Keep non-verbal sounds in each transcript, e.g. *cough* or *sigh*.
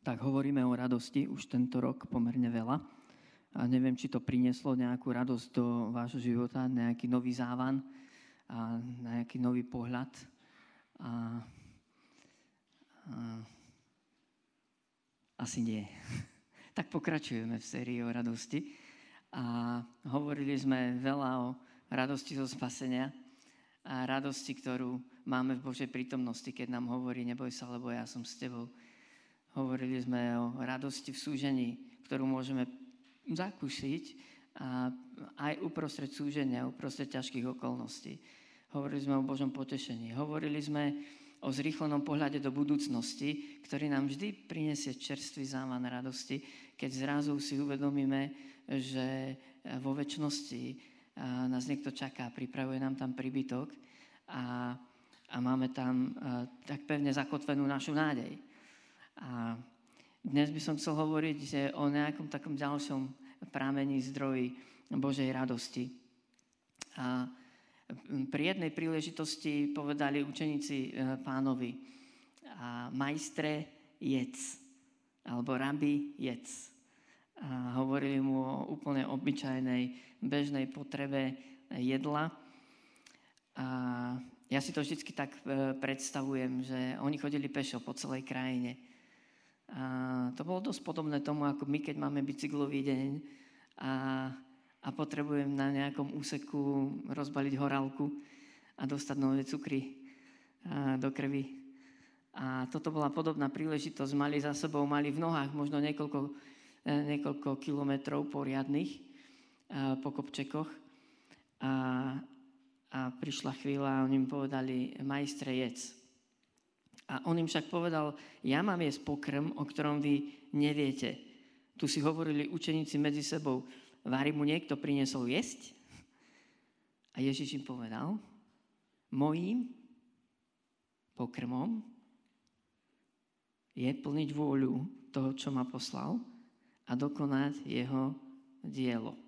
Tak hovoríme o radosti už tento rok pomerne veľa. A neviem, či to prinieslo nejakú radosť do vášho života, nejaký nový závan, a nejaký nový pohľad. A, a, asi nie. *laughs* tak pokračujeme v sérii o radosti. A hovorili sme veľa o radosti zo spasenia a radosti, ktorú máme v Božej prítomnosti, keď nám hovorí, neboj sa, lebo ja som s tebou Hovorili sme o radosti v súžení, ktorú môžeme zakúsiť a aj uprostred súženia, uprostred ťažkých okolností. Hovorili sme o Božom potešení. Hovorili sme o zrýchlenom pohľade do budúcnosti, ktorý nám vždy prinesie čerstvý závan radosti, keď zrazu si uvedomíme, že vo väčšnosti nás niekto čaká, pripravuje nám tam príbytok a, a máme tam tak pevne zakotvenú našu nádej. A dnes by som chcel hovoriť že o nejakom takom ďalšom prámení zdroji Božej radosti. A pri jednej príležitosti povedali učeníci e, pánovi, a majstre jedz, alebo rabi jedz. A hovorili mu o úplne obyčajnej, bežnej potrebe jedla. A ja si to vždy tak e, predstavujem, že oni chodili pešo po celej krajine a to bolo dosť podobné tomu, ako my, keď máme bicyklový deň a, a potrebujem na nejakom úseku rozbaliť horálku a dostať nové cukry a, do krvi. A toto bola podobná príležitosť. Mali za sebou, mali v nohách možno niekoľko, e, niekoľko kilometrov poriadnych a, po kopčekoch. A, a prišla chvíľa a oni im povedali, majstre, jedz. A on im však povedal, ja mám jesť pokrm, o ktorom vy neviete. Tu si hovorili učeníci medzi sebou, Vári mu niekto priniesol jesť? A Ježiš im povedal, mojím pokrmom je plniť vôľu toho, čo ma poslal a dokonať jeho dielo.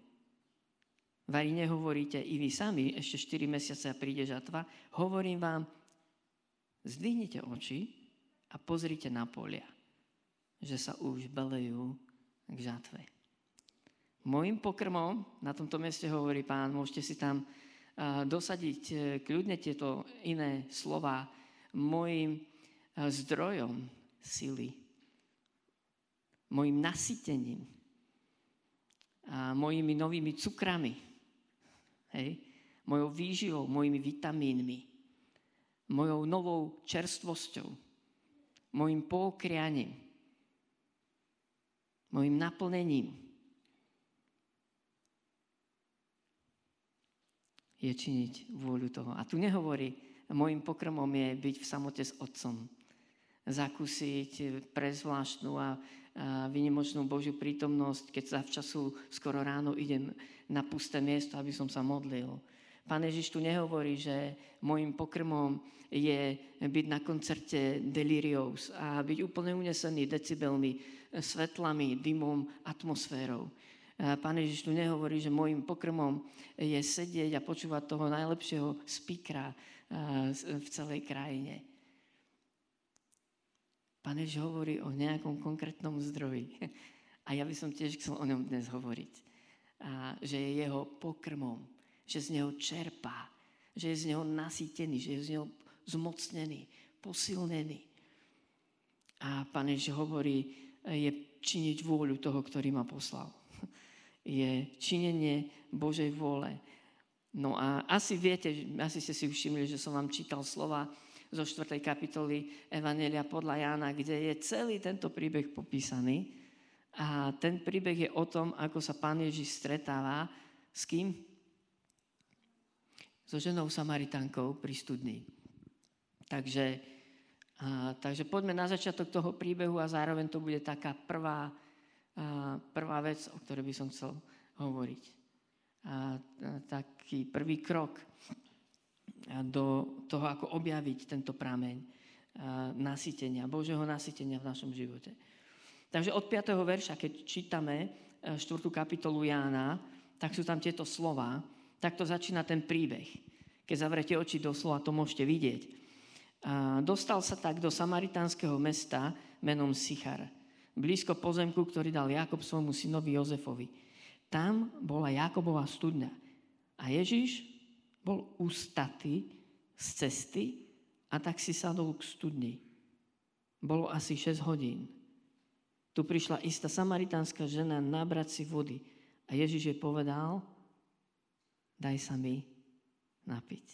Vari nehovoríte i vy sami, ešte 4 mesiace a príde žatva, hovorím vám, Zdvihnite oči a pozrite na polia, že sa už belejú k žatve. Mojím pokrmom, na tomto mieste hovorí pán, môžete si tam dosadiť e, kľudne tieto iné slova, mojim zdrojom sily, mojim nasytením, a mojimi novými cukrami, hej, mojou výživou, mojimi vitamínmi, mojou novou čerstvosťou, mojim pokrianím, mojim naplnením je činiť vôľu toho. A tu nehovorí, môjim pokrmom je byť v samote s Otcom. Zakúsiť prezvláštnu a, a vynimočnú Božiu prítomnosť, keď sa v času skoro ráno idem na pusté miesto, aby som sa modlil Pán Ježiš tu nehovorí, že môjim pokrmom je byť na koncerte delirios a byť úplne unesený decibelmi, svetlami, dymom, atmosférou. Pán Ježiš tu nehovorí, že môjim pokrmom je sedieť a počúvať toho najlepšieho speakera v celej krajine. Pán Ježiš hovorí o nejakom konkrétnom zdroji. A ja by som tiež chcel o ňom dnes hovoriť. A že je jeho pokrmom že z neho čerpá, že je z neho nasýtený, že je z neho zmocnený, posilnený. A Pán Ježiš hovorí, je činiť vôľu toho, ktorý ma poslal. *laughs* Je činenie Božej vôle. No a asi viete, asi ste si všimli, že som vám čítal slova zo 4. kapitoly Evanelia podľa Jána, kde je celý tento príbeh popísaný. A ten príbeh je o tom, ako sa Pán Ježiš stretáva s kým? So ženou Samaritánkou pri studni. Takže, a, takže poďme na začiatok toho príbehu a zároveň to bude taká prvá, a, prvá vec, o ktorej by som chcel hovoriť. A, a, taký prvý krok do toho, ako objaviť tento prameň nasytenia, Božieho nasytenia v našom živote. Takže od 5. verša, keď čítame 4. kapitolu Jána, tak sú tam tieto slova, Takto začína ten príbeh. Keď zavrete oči doslova, to môžete vidieť. A dostal sa tak do samaritánskeho mesta menom Sichar. blízko pozemku, ktorý dal Jakob svojmu synovi Jozefovi. Tam bola Jakobová studňa. A Ježiš bol ustatý z cesty a tak si sadol k studni. Bolo asi 6 hodín. Tu prišla istá samaritánska žena nabrať si vody. A Ježiš jej povedal, daj sa mi napiť.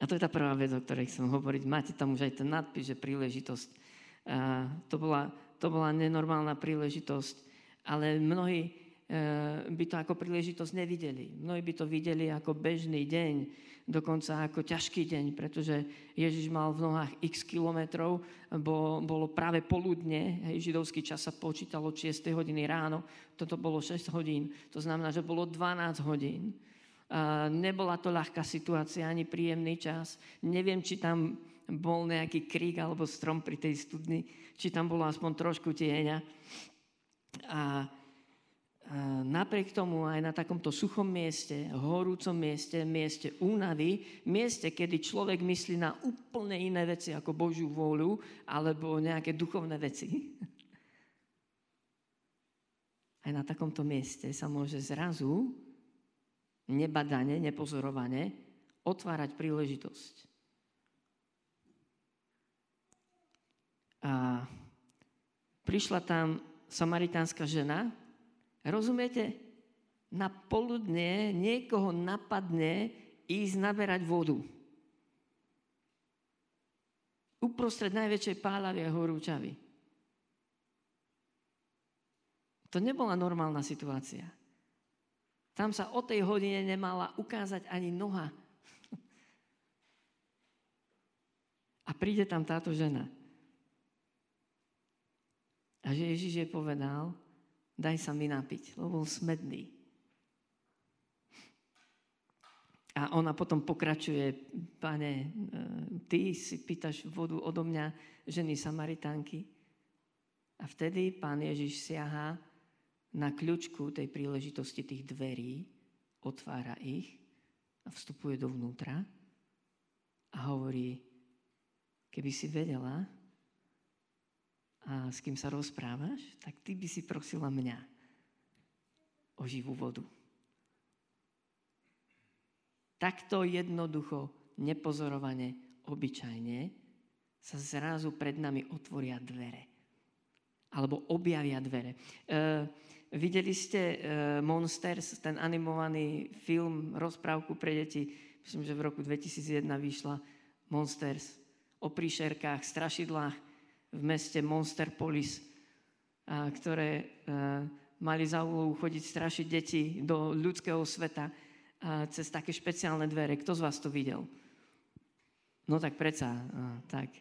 A to je tá prvá vec, o ktorej chcem hovoriť. Máte tam už aj ten nadpis, že príležitosť. A to, bola, to bola nenormálna príležitosť, ale mnohí by to ako príležitosť nevideli. Mnohí by to videli ako bežný deň, dokonca ako ťažký deň, pretože Ježiš mal v nohách x kilometrov, bo, bolo práve poludne, hej, židovský čas sa počítalo 6 hodiny ráno, toto bolo 6 hodín, to znamená, že bolo 12 hodín. Nebola to ľahká situácia, ani príjemný čas. Neviem, či tam bol nejaký krík alebo strom pri tej studni, či tam bolo aspoň trošku tieňa. A napriek tomu aj na takomto suchom mieste, horúcom mieste, mieste únavy, mieste, kedy človek myslí na úplne iné veci ako Božiu vôľu alebo nejaké duchovné veci. *laughs* Aj na takomto mieste sa môže zrazu nebadane, nepozorovane otvárať príležitosť. A prišla tam samaritánska žena, rozumiete? Na poludne niekoho napadne ísť naberať vodu. Uprostred najväčšej pálavy a horúčavy. To nebola normálna situácia. Tam sa o tej hodine nemala ukázať ani noha. *laughs* A príde tam táto žena. A že Ježiš jej povedal, daj sa mi napiť, lebo bol smedný. A ona potom pokračuje, pane, e, ty si pýtaš vodu odo mňa ženy Samaritánky. A vtedy pán Ježiš siaha na kľúčku tej príležitosti tých dverí, otvára ich a vstupuje dovnútra a hovorí, keby si vedela, a s kým sa rozprávaš, tak ty by si prosila mňa o živú vodu. Takto jednoducho, nepozorovane, obyčajne sa zrazu pred nami otvoria dvere. Alebo objavia dvere. E, Videli ste uh, Monsters, ten animovaný film, rozprávku pre deti, myslím, že v roku 2001 vyšla Monsters o príšerkách, strašidlách v meste Monsterpolis, ktoré mali za úlohu chodiť strašiť deti do ľudského sveta cez také špeciálne dvere. Kto z vás to videl? No tak predsa, uh, tak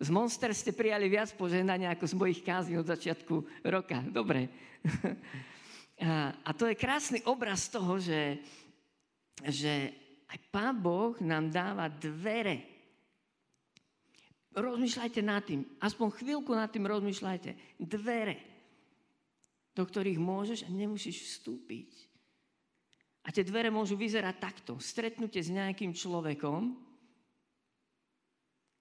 z Monster ste prijali viac požehnania ako z mojich kází od začiatku roka. Dobre. *laughs* A to je krásny obraz toho, že, že aj Pán Boh nám dáva dvere. Rozmýšľajte nad tým. Aspoň chvíľku nad tým rozmýšľajte. Dvere, do ktorých môžeš a nemusíš vstúpiť. A tie dvere môžu vyzerať takto. Stretnutie s nejakým človekom,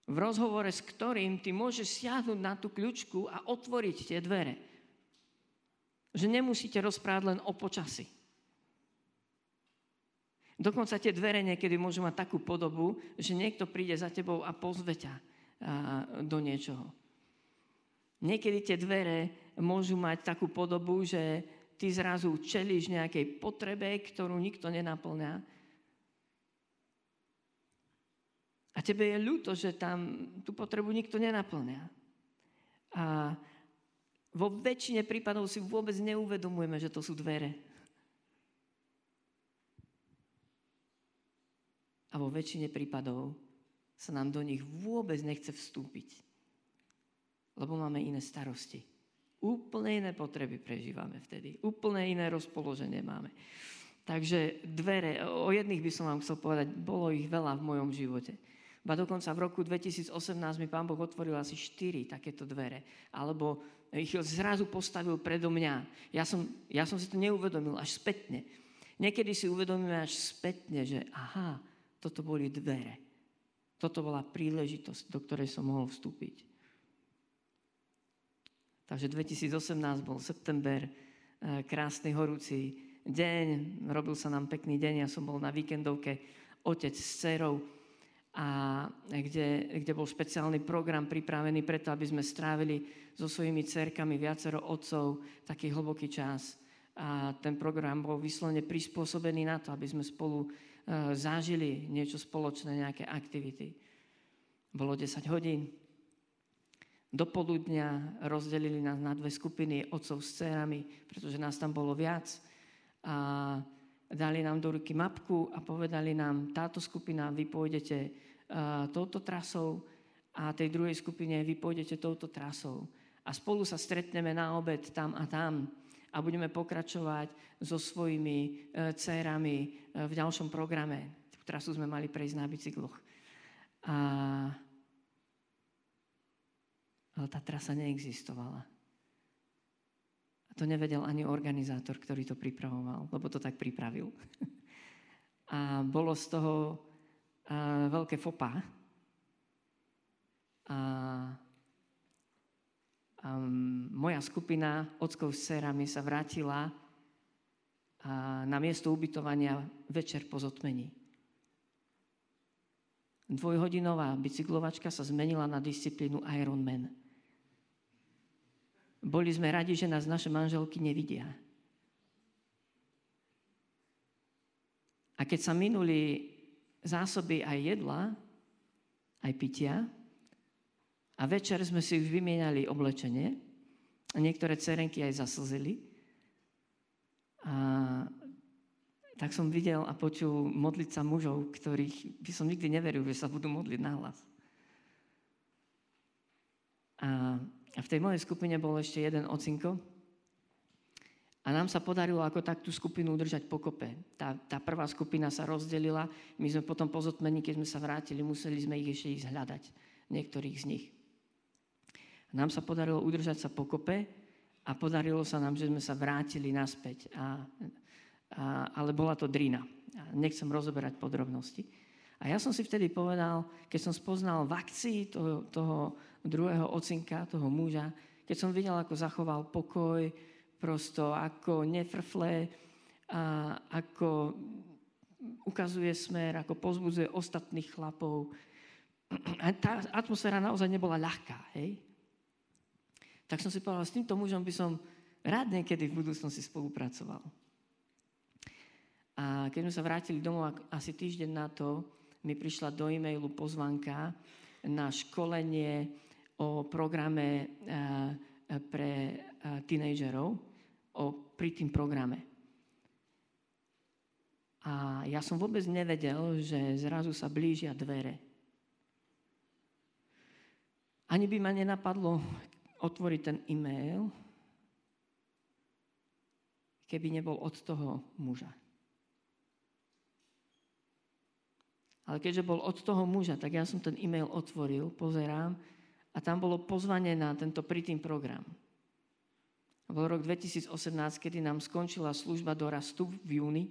v rozhovore s ktorým ty môžeš siahnuť na tú kľúčku a otvoriť tie dvere. Že nemusíte rozprávať len o počasi. Dokonca tie dvere niekedy môžu mať takú podobu, že niekto príde za tebou a pozve ťa do niečoho. Niekedy tie dvere môžu mať takú podobu, že ty zrazu čelíš nejakej potrebe, ktorú nikto nenaplňa A tebe je ľúto, že tam tú potrebu nikto nenaplňa. A vo väčšine prípadov si vôbec neuvedomujeme, že to sú dvere. A vo väčšine prípadov sa nám do nich vôbec nechce vstúpiť. Lebo máme iné starosti. Úplne iné potreby prežívame vtedy. Úplne iné rozpoloženie máme. Takže dvere, o jedných by som vám chcel povedať, bolo ich veľa v mojom živote. Ba dokonca v roku 2018 mi pán Boh otvoril asi štyri takéto dvere. Alebo ich zrazu postavil predo mňa. Ja som, ja som si to neuvedomil až spätne. Niekedy si uvedomíme až spätne, že aha, toto boli dvere. Toto bola príležitosť, do ktorej som mohol vstúpiť. Takže 2018 bol september, e, krásny horúci deň, robil sa nám pekný deň, ja som bol na víkendovke otec s dcerou, a kde, kde bol špeciálny program pripravený preto, aby sme strávili so svojimi cerkami viacero otcov taký hlboký čas. A ten program bol vyslovene prispôsobený na to, aby sme spolu zažili niečo spoločné, nejaké aktivity. Bolo 10 hodín. Do poludnia rozdelili nás na dve skupiny otcov s cerami, pretože nás tam bolo viac. A dali nám do ruky mapku a povedali nám, táto skupina, vy pôjdete uh, touto trasou a tej druhej skupine vy pôjdete touto trasou. A spolu sa stretneme na obed tam a tam a budeme pokračovať so svojimi uh, dcerami uh, v ďalšom programe. Tú trasu sme mali prejsť na bicykloch. A... Ale tá trasa neexistovala to nevedel ani organizátor, ktorý to pripravoval, lebo to tak pripravil. *laughs* A bolo z toho a, veľké fopa. A, a moja skupina ockov s cerami sa vrátila a, na miesto ubytovania večer po zotmení. Dvojhodinová bicyklovačka sa zmenila na disciplínu Ironman. Boli sme radi, že nás naše manželky nevidia. A keď sa minuli zásoby aj jedla, aj pitia, a večer sme si už vymieniali oblečenie, a niektoré cerenky aj zaslzili, a tak som videl a počul modliť sa mužov, ktorých by som nikdy neveril, že sa budú modliť nahlas. A a v tej mojej skupine bol ešte jeden ocinko. A nám sa podarilo ako tak tú skupinu udržať pokope. Tá, tá prvá skupina sa rozdelila. My sme potom po keď sme sa vrátili, museli sme ich ešte ísť hľadať. Niektorých z nich. Nám sa podarilo udržať sa pokope a podarilo sa nám, že sme sa vrátili naspäť. A, a, ale bola to drina. Nechcem rozoberať podrobnosti. A ja som si vtedy povedal, keď som spoznal v akcii toho, toho druhého ocinka, toho muža, keď som videl, ako zachoval pokoj, prosto ako nefrfle, a ako ukazuje smer, ako pozbudzuje ostatných chlapov. A tá atmosféra naozaj nebola ľahká, hej? Tak som si povedal, s týmto mužom by som rád niekedy v budúcnosti spolupracoval. A keď sme sa vrátili domov asi týždeň na to, mi prišla do e-mailu pozvanka na školenie o programe eh, pre eh, tínejdžerov, o, pri tým programe. A ja som vôbec nevedel, že zrazu sa blížia dvere. Ani by ma nenapadlo otvoriť ten e-mail, keby nebol od toho muža. Ale keďže bol od toho muža, tak ja som ten e-mail otvoril, pozerám a tam bolo pozvanie na tento pritým program. Bol rok 2018, kedy nám skončila služba do rastu v júni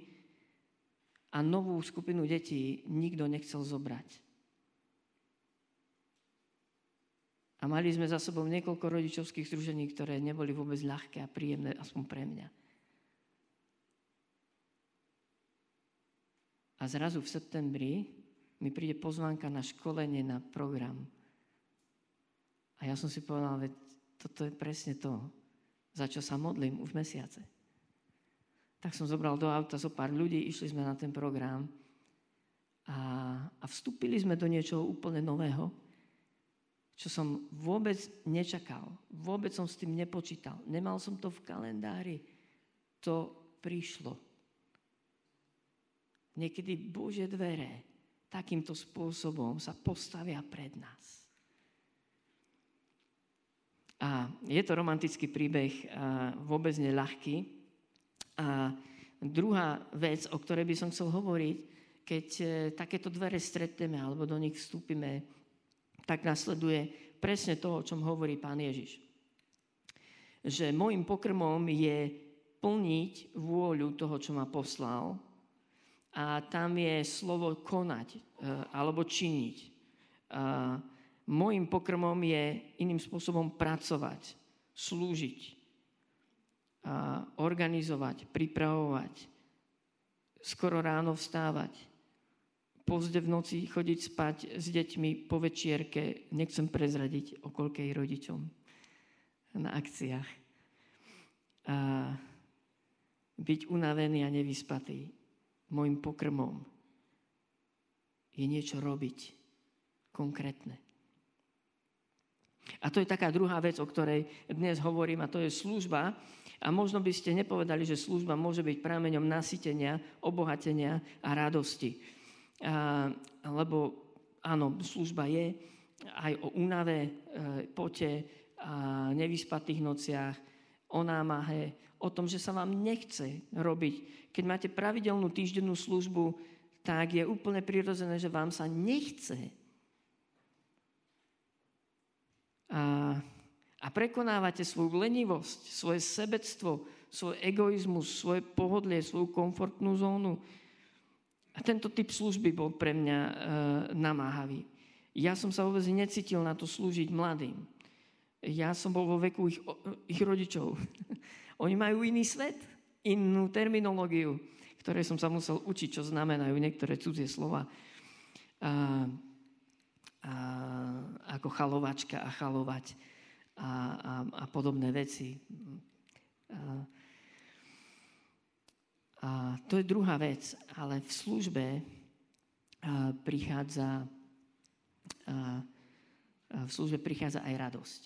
a novú skupinu detí nikto nechcel zobrať. A mali sme za sebou niekoľko rodičovských združení, ktoré neboli vôbec ľahké a príjemné, aspoň pre mňa. A zrazu v septembri mi príde pozvánka na školenie na program. A ja som si povedal, že toto je presne to, za čo sa modlím už mesiace. Tak som zobral do auta zo pár ľudí, išli sme na ten program a, a vstúpili sme do niečoho úplne nového, čo som vôbec nečakal. Vôbec som s tým nepočítal. Nemal som to v kalendári. To prišlo. Niekedy Bože dvere takýmto spôsobom sa postavia pred nás. A je to romantický príbeh, vôbec neľahký. A druhá vec, o ktorej by som chcel hovoriť, keď e, takéto dvere stretneme alebo do nich vstúpime, tak nasleduje presne to, o čom hovorí pán Ježiš. Že môjim pokrmom je plniť vôľu toho, čo ma poslal a tam je slovo konať e, alebo činiť. A môjim pokrmom je iným spôsobom pracovať. slúžiť, a organizovať, pripravovať, skoro ráno vstávať, pozde v noci chodiť spať s deťmi po večierke, nechcem prezradiť o koľkej rodičom na akciách. A byť unavený a nevyspatý môjim pokrmom je niečo robiť konkrétne. A to je taká druhá vec, o ktorej dnes hovorím, a to je služba. A možno by ste nepovedali, že služba môže byť prámeňom nasytenia, obohatenia a radosti. Lebo áno, služba je aj o únave, e, pote, a nevyspatých nociach, o námahe, o tom, že sa vám nechce robiť. Keď máte pravidelnú týždennú službu, tak je úplne prirodzené, že vám sa nechce a, a prekonávate svoju lenivosť, svoje sebectvo, svoj egoizmus, svoje pohodlie, svoju komfortnú zónu. A tento typ služby bol pre mňa e, namáhavý. Ja som sa vôbec necítil na to slúžiť mladým. Ja som bol vo veku ich, ich rodičov. *laughs* Oni majú iný svet, inú terminológiu, ktoré som sa musel učiť, čo znamenajú niektoré cudzie slova. A, a, ako chalovačka a chalovať a, a, a podobné veci. A, a to je druhá vec, ale v službe prichádza v službe prichádza aj radosť.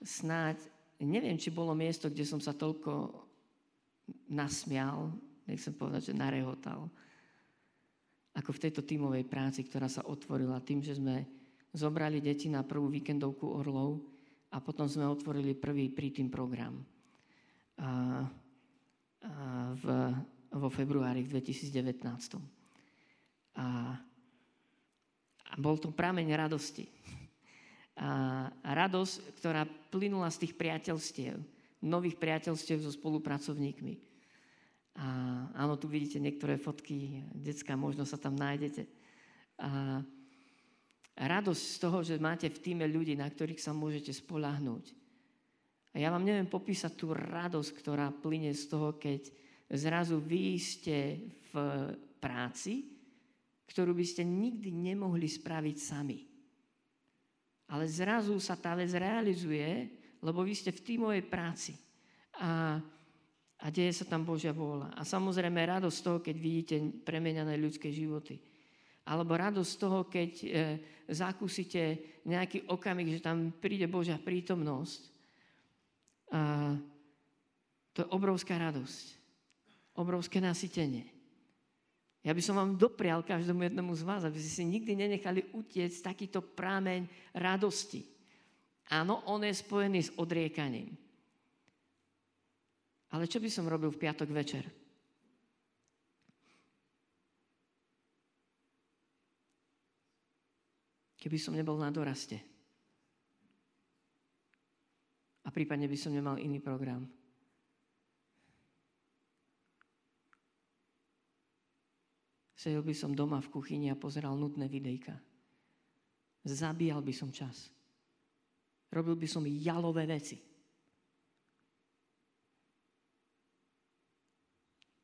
Snáď, neviem, či bolo miesto, kde som sa toľko nasmial, nechcem povedať, že narehotal, ako v tejto tímovej práci, ktorá sa otvorila tým, že sme zobrali deti na prvú víkendovku Orlov a potom sme otvorili prvý prítim program a, a v, vo februári v 2019. A, a bol to prameň radosti. A, a radosť, ktorá plynula z tých priateľstiev, nových priateľstiev so spolupracovníkmi. A áno, tu vidíte niektoré fotky, detská, možno sa tam nájdete. A radosť z toho, že máte v týme ľudí, na ktorých sa môžete spolahnúť. A ja vám neviem popísať tú radosť, ktorá plyne z toho, keď zrazu vy ste v práci, ktorú by ste nikdy nemohli spraviť sami. Ale zrazu sa tá vec realizuje, lebo vy ste v týmovej práci. A a deje sa tam Božia vôľa. A samozrejme radosť z toho, keď vidíte premeniané ľudské životy. Alebo radosť z toho, keď e, zakúsite nejaký okamih, že tam príde Božia prítomnosť. A to je obrovská radosť. Obrovské nasytenie. Ja by som vám doprial každému jednomu z vás, aby ste si nikdy nenechali utiecť takýto prámeň radosti. Áno, on je spojený s odriekaním. Ale čo by som robil v piatok večer? Keby som nebol na doraste. A prípadne by som nemal iný program. Sedel by som doma v kuchyni a pozeral nudné videjka. Zabíjal by som čas. Robil by som jalové veci.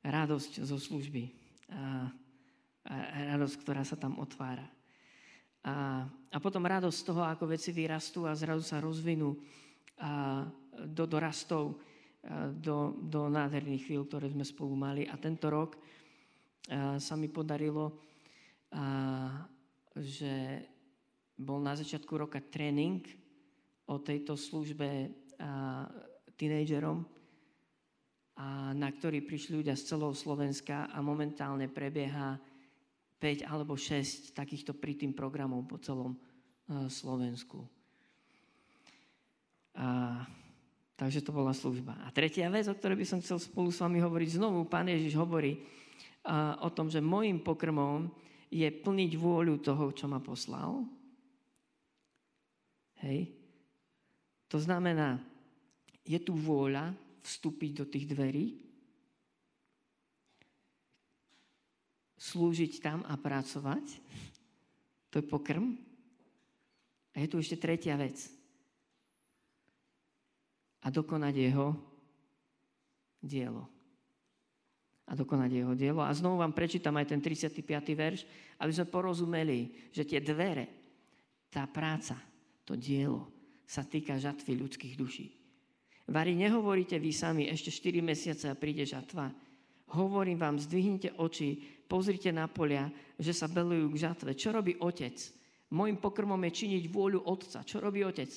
radosť zo služby a, a radosť, ktorá sa tam otvára. A, a potom radosť z toho, ako veci vyrastú a zrazu sa rozvinú a, do dorastov, a, do, do nádherných chvíľ, ktoré sme spolu mali. A tento rok sa mi podarilo, že bol na začiatku roka tréning o tejto službe tínejdžerom na ktorý prišli ľudia z celého Slovenska a momentálne prebieha 5 alebo 6 takýchto pritým programov po celom Slovensku. A, takže to bola služba. A tretia vec, o ktorej by som chcel spolu s vami hovoriť, znovu pán Ježiš hovorí o tom, že môjim pokrmom je plniť vôľu toho, čo ma poslal. Hej. To znamená, je tu vôľa, vstúpiť do tých dverí, slúžiť tam a pracovať. To je pokrm. A je tu ešte tretia vec. a dokonať jeho dielo. A dokonať jeho dielo. A znovu vám prečítam aj ten 35. verš, aby sme porozumeli, že tie dvere, tá práca, to dielo sa týka žatvy ľudských duší. Vary, nehovoríte vy sami, ešte 4 mesiace a príde žatva. Hovorím vám, zdvihnite oči, pozrite na polia, že sa belujú k žatve. Čo robí otec? Mojím pokrmom je činiť vôľu otca. Čo robí otec?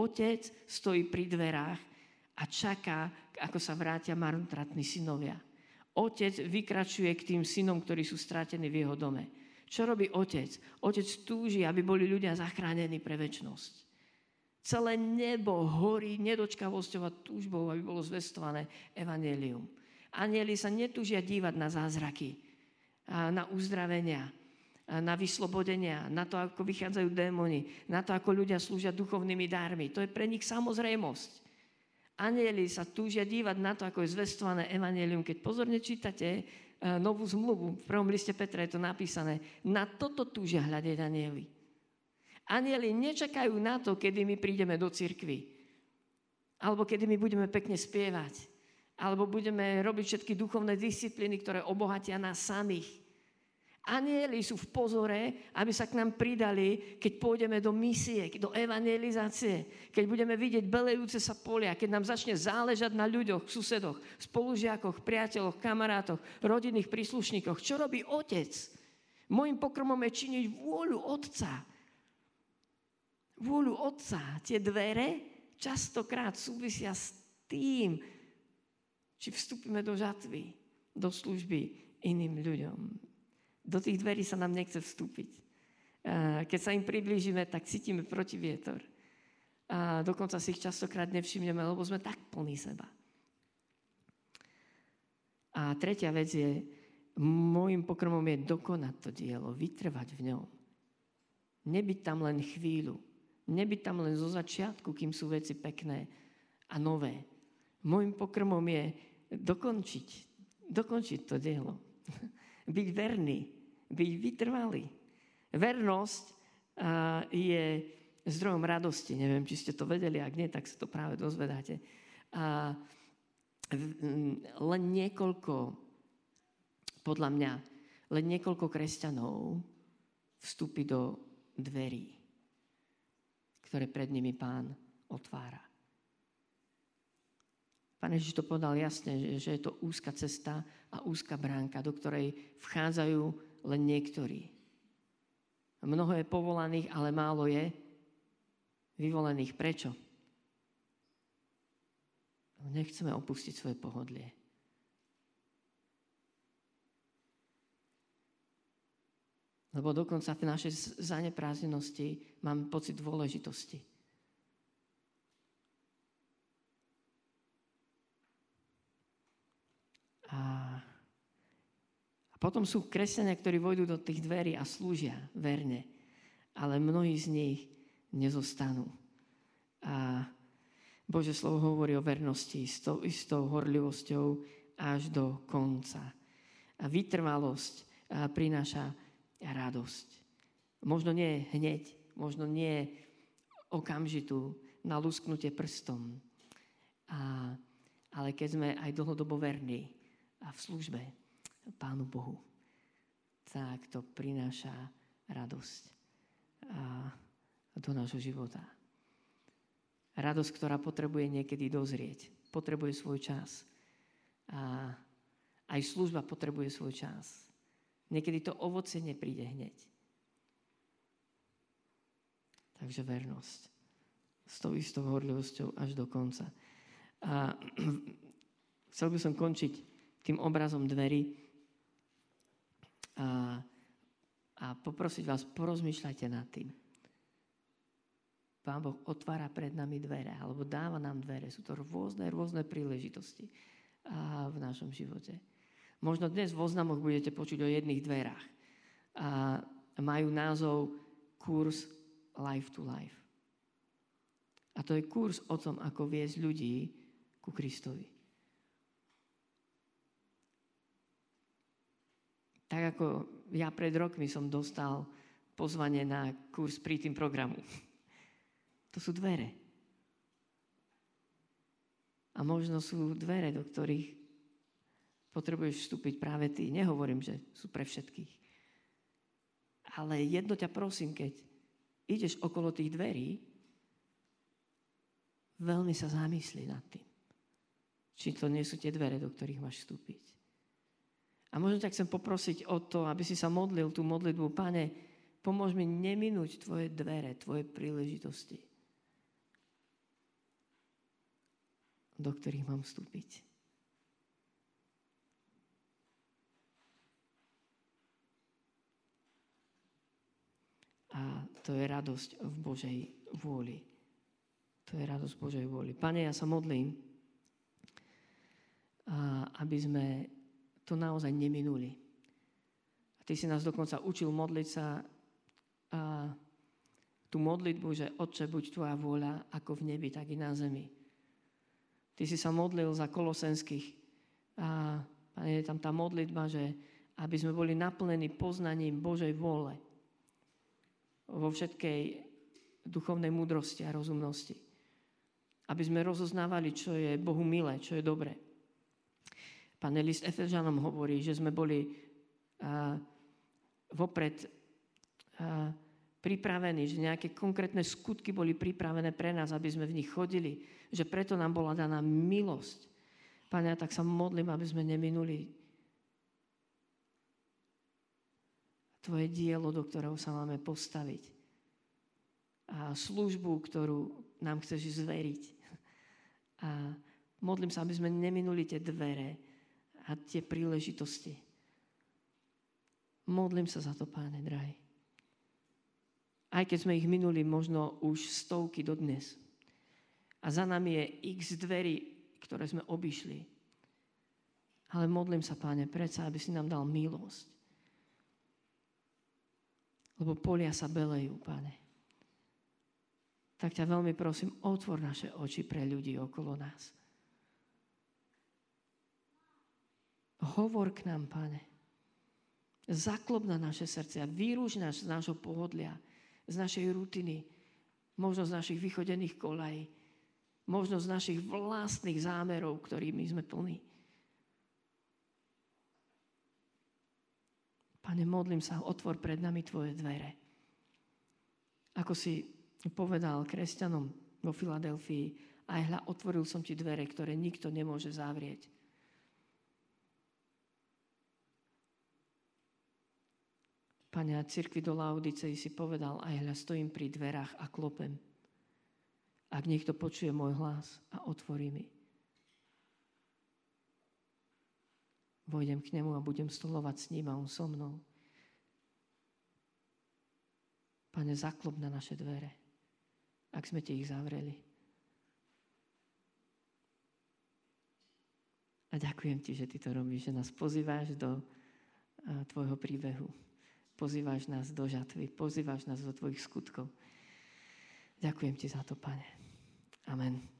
Otec stojí pri dverách a čaká, ako sa vrátia marnotratní synovia. Otec vykračuje k tým synom, ktorí sú strátení v jeho dome. Čo robí otec? Otec túži, aby boli ľudia zachránení pre väčnosť. Celé nebo horí nedočkavosťou a túžbou, aby bolo zvestované evanelium. Anieli sa netúžia dívať na zázraky, na uzdravenia, na vyslobodenia, na to, ako vychádzajú démoni, na to, ako ľudia slúžia duchovnými dármi. To je pre nich samozrejmosť. Anieli sa túžia dívať na to, ako je zvestované evanelium. Keď pozorne čítate novú zmluvu, v prvom liste Petra je to napísané, na toto túžia hľadať anieli. Anieli nečakajú na to, kedy my prídeme do cirkvy. Alebo kedy my budeme pekne spievať. Alebo budeme robiť všetky duchovné disciplíny, ktoré obohatia nás samých. Anieli sú v pozore, aby sa k nám pridali, keď pôjdeme do misie, do evangelizácie, keď budeme vidieť belejúce sa polia, keď nám začne záležať na ľuďoch, susedoch, spolužiakoch, priateľoch, kamarátoch, rodinných príslušníkoch. Čo robí otec? Mojím pokrmom je činiť vôľu otca vôľu Otca. Tie dvere častokrát súvisia s tým, či vstúpime do žatvy, do služby iným ľuďom. Do tých dverí sa nám nechce vstúpiť. Keď sa im priblížime, tak cítime protivietor. A dokonca si ich častokrát nevšimneme, lebo sme tak plní seba. A tretia vec je, môjim pokrmom je dokonať to dielo, vytrvať v ňom. Nebyť tam len chvíľu, Nebyť tam len zo začiatku, kým sú veci pekné a nové. Mojím pokrmom je dokončiť, dokončiť to dielo. *laughs* byť verný, byť vytrvalý. Vernosť je zdrojom radosti. Neviem, či ste to vedeli, ak nie, tak sa to práve dozvedáte. A len niekoľko, podľa mňa, len niekoľko kresťanov vstúpi do dverí ktoré pred nimi pán otvára. Pán Ježiš to povedal jasne, že je to úzka cesta a úzka bránka, do ktorej vchádzajú len niektorí. Mnoho je povolaných, ale málo je vyvolených. Prečo? Nechceme opustiť svoje pohodlie. Lebo dokonca v našej zaneprázdnenosti mám pocit dôležitosti. Potom sú kresťania, ktorí vojdu do tých dverí a slúžia verne. Ale mnohí z nich nezostanú. A Bože slovo hovorí o vernosti s tou istou horlivosťou až do konca. A vytrvalosť prináša radosť. Možno nie hneď, možno nie okamžitú na lusknutie prstom. A, ale keď sme aj dlhodobo verní a v službe Pánu Bohu, tak to prináša radosť a, do nášho života. Radosť, ktorá potrebuje niekedy dozrieť, potrebuje svoj čas. A aj služba potrebuje svoj čas. Niekedy to ovoce nepríde hneď. Takže vernosť. S tou istou horlivosťou až do konca. A *clears throat* chcel by som končiť tým obrazom dverí a, a poprosiť vás, porozmýšľajte nad tým. Pán Boh otvára pred nami dvere, alebo dáva nám dvere. Sú to rôzne, rôzne príležitosti a v našom živote. Možno dnes v oznamoch budete počuť o jedných dverách. A majú názov kurz Life to Life. A to je kurz o tom, ako viesť ľudí ku Kristovi. Tak ako ja pred rokmi som dostal pozvanie na kurz pri tým programu. To sú dvere. A možno sú dvere, do ktorých potrebuješ vstúpiť práve ty. Nehovorím, že sú pre všetkých. Ale jedno ťa prosím, keď ideš okolo tých dverí, veľmi sa zamyslí nad tým, či to nie sú tie dvere, do ktorých máš vstúpiť. A možno ťa chcem poprosiť o to, aby si sa modlil tú modlitbu, Pane, pomôž mi neminúť Tvoje dvere, Tvoje príležitosti, do ktorých mám vstúpiť. A to je radosť v Božej vôli. To je radosť v Božej vôli. Pane, ja sa modlím, aby sme to naozaj neminuli. A Ty si nás dokonca učil modliť sa a tú modlitbu, že Otče, buď Tvoja vôľa ako v nebi, tak i na zemi. Ty si sa modlil za kolosenských a Pane, je tam tá modlitba, že aby sme boli naplnení poznaním Božej vôle vo všetkej duchovnej múdrosti a rozumnosti. Aby sme rozoznávali, čo je Bohu milé, čo je dobré. Pane list Efežanom hovorí, že sme boli a, vopred a, pripravení, že nejaké konkrétne skutky boli pripravené pre nás, aby sme v nich chodili, že preto nám bola daná milosť. Pane, ja tak sa modlím, aby sme neminuli tvoje dielo, do ktorého sa máme postaviť. A službu, ktorú nám chceš zveriť. A modlím sa, aby sme neminuli tie dvere a tie príležitosti. Modlím sa za to, páne drahý. Aj keď sme ich minuli možno už stovky do dnes. A za nami je x dverí, ktoré sme obišli. Ale modlím sa, páne, predsa, aby si nám dal milosť lebo polia sa belejú, pane. Tak ťa veľmi prosím, otvor naše oči pre ľudí okolo nás. Hovor k nám, pane. Zaklop na naše srdcia, vyrúž nás z nášho pohodlia, z našej rutiny, možno z našich vychodených kolají, možno z našich vlastných zámerov, ktorými sme plní. Pane, modlím sa, otvor pred nami Tvoje dvere. Ako si povedal kresťanom vo Filadelfii, aj hľa, otvoril som ti dvere, ktoré nikto nemôže zavrieť. Pane, a cirkvi do Laudicei si povedal, aj hľa, stojím pri dverách a klopem. Ak niekto počuje môj hlas a otvorí mi, Vojdem k nemu a budem stolovať s ním a on so mnou. Pane, zaklop na naše dvere, ak sme ti ich zavreli. A ďakujem ti, že ty to robíš, že nás pozýváš do tvojho príbehu. Pozýváš nás do žatvy, pozýváš nás do tvojich skutkov. Ďakujem ti za to, pane. Amen.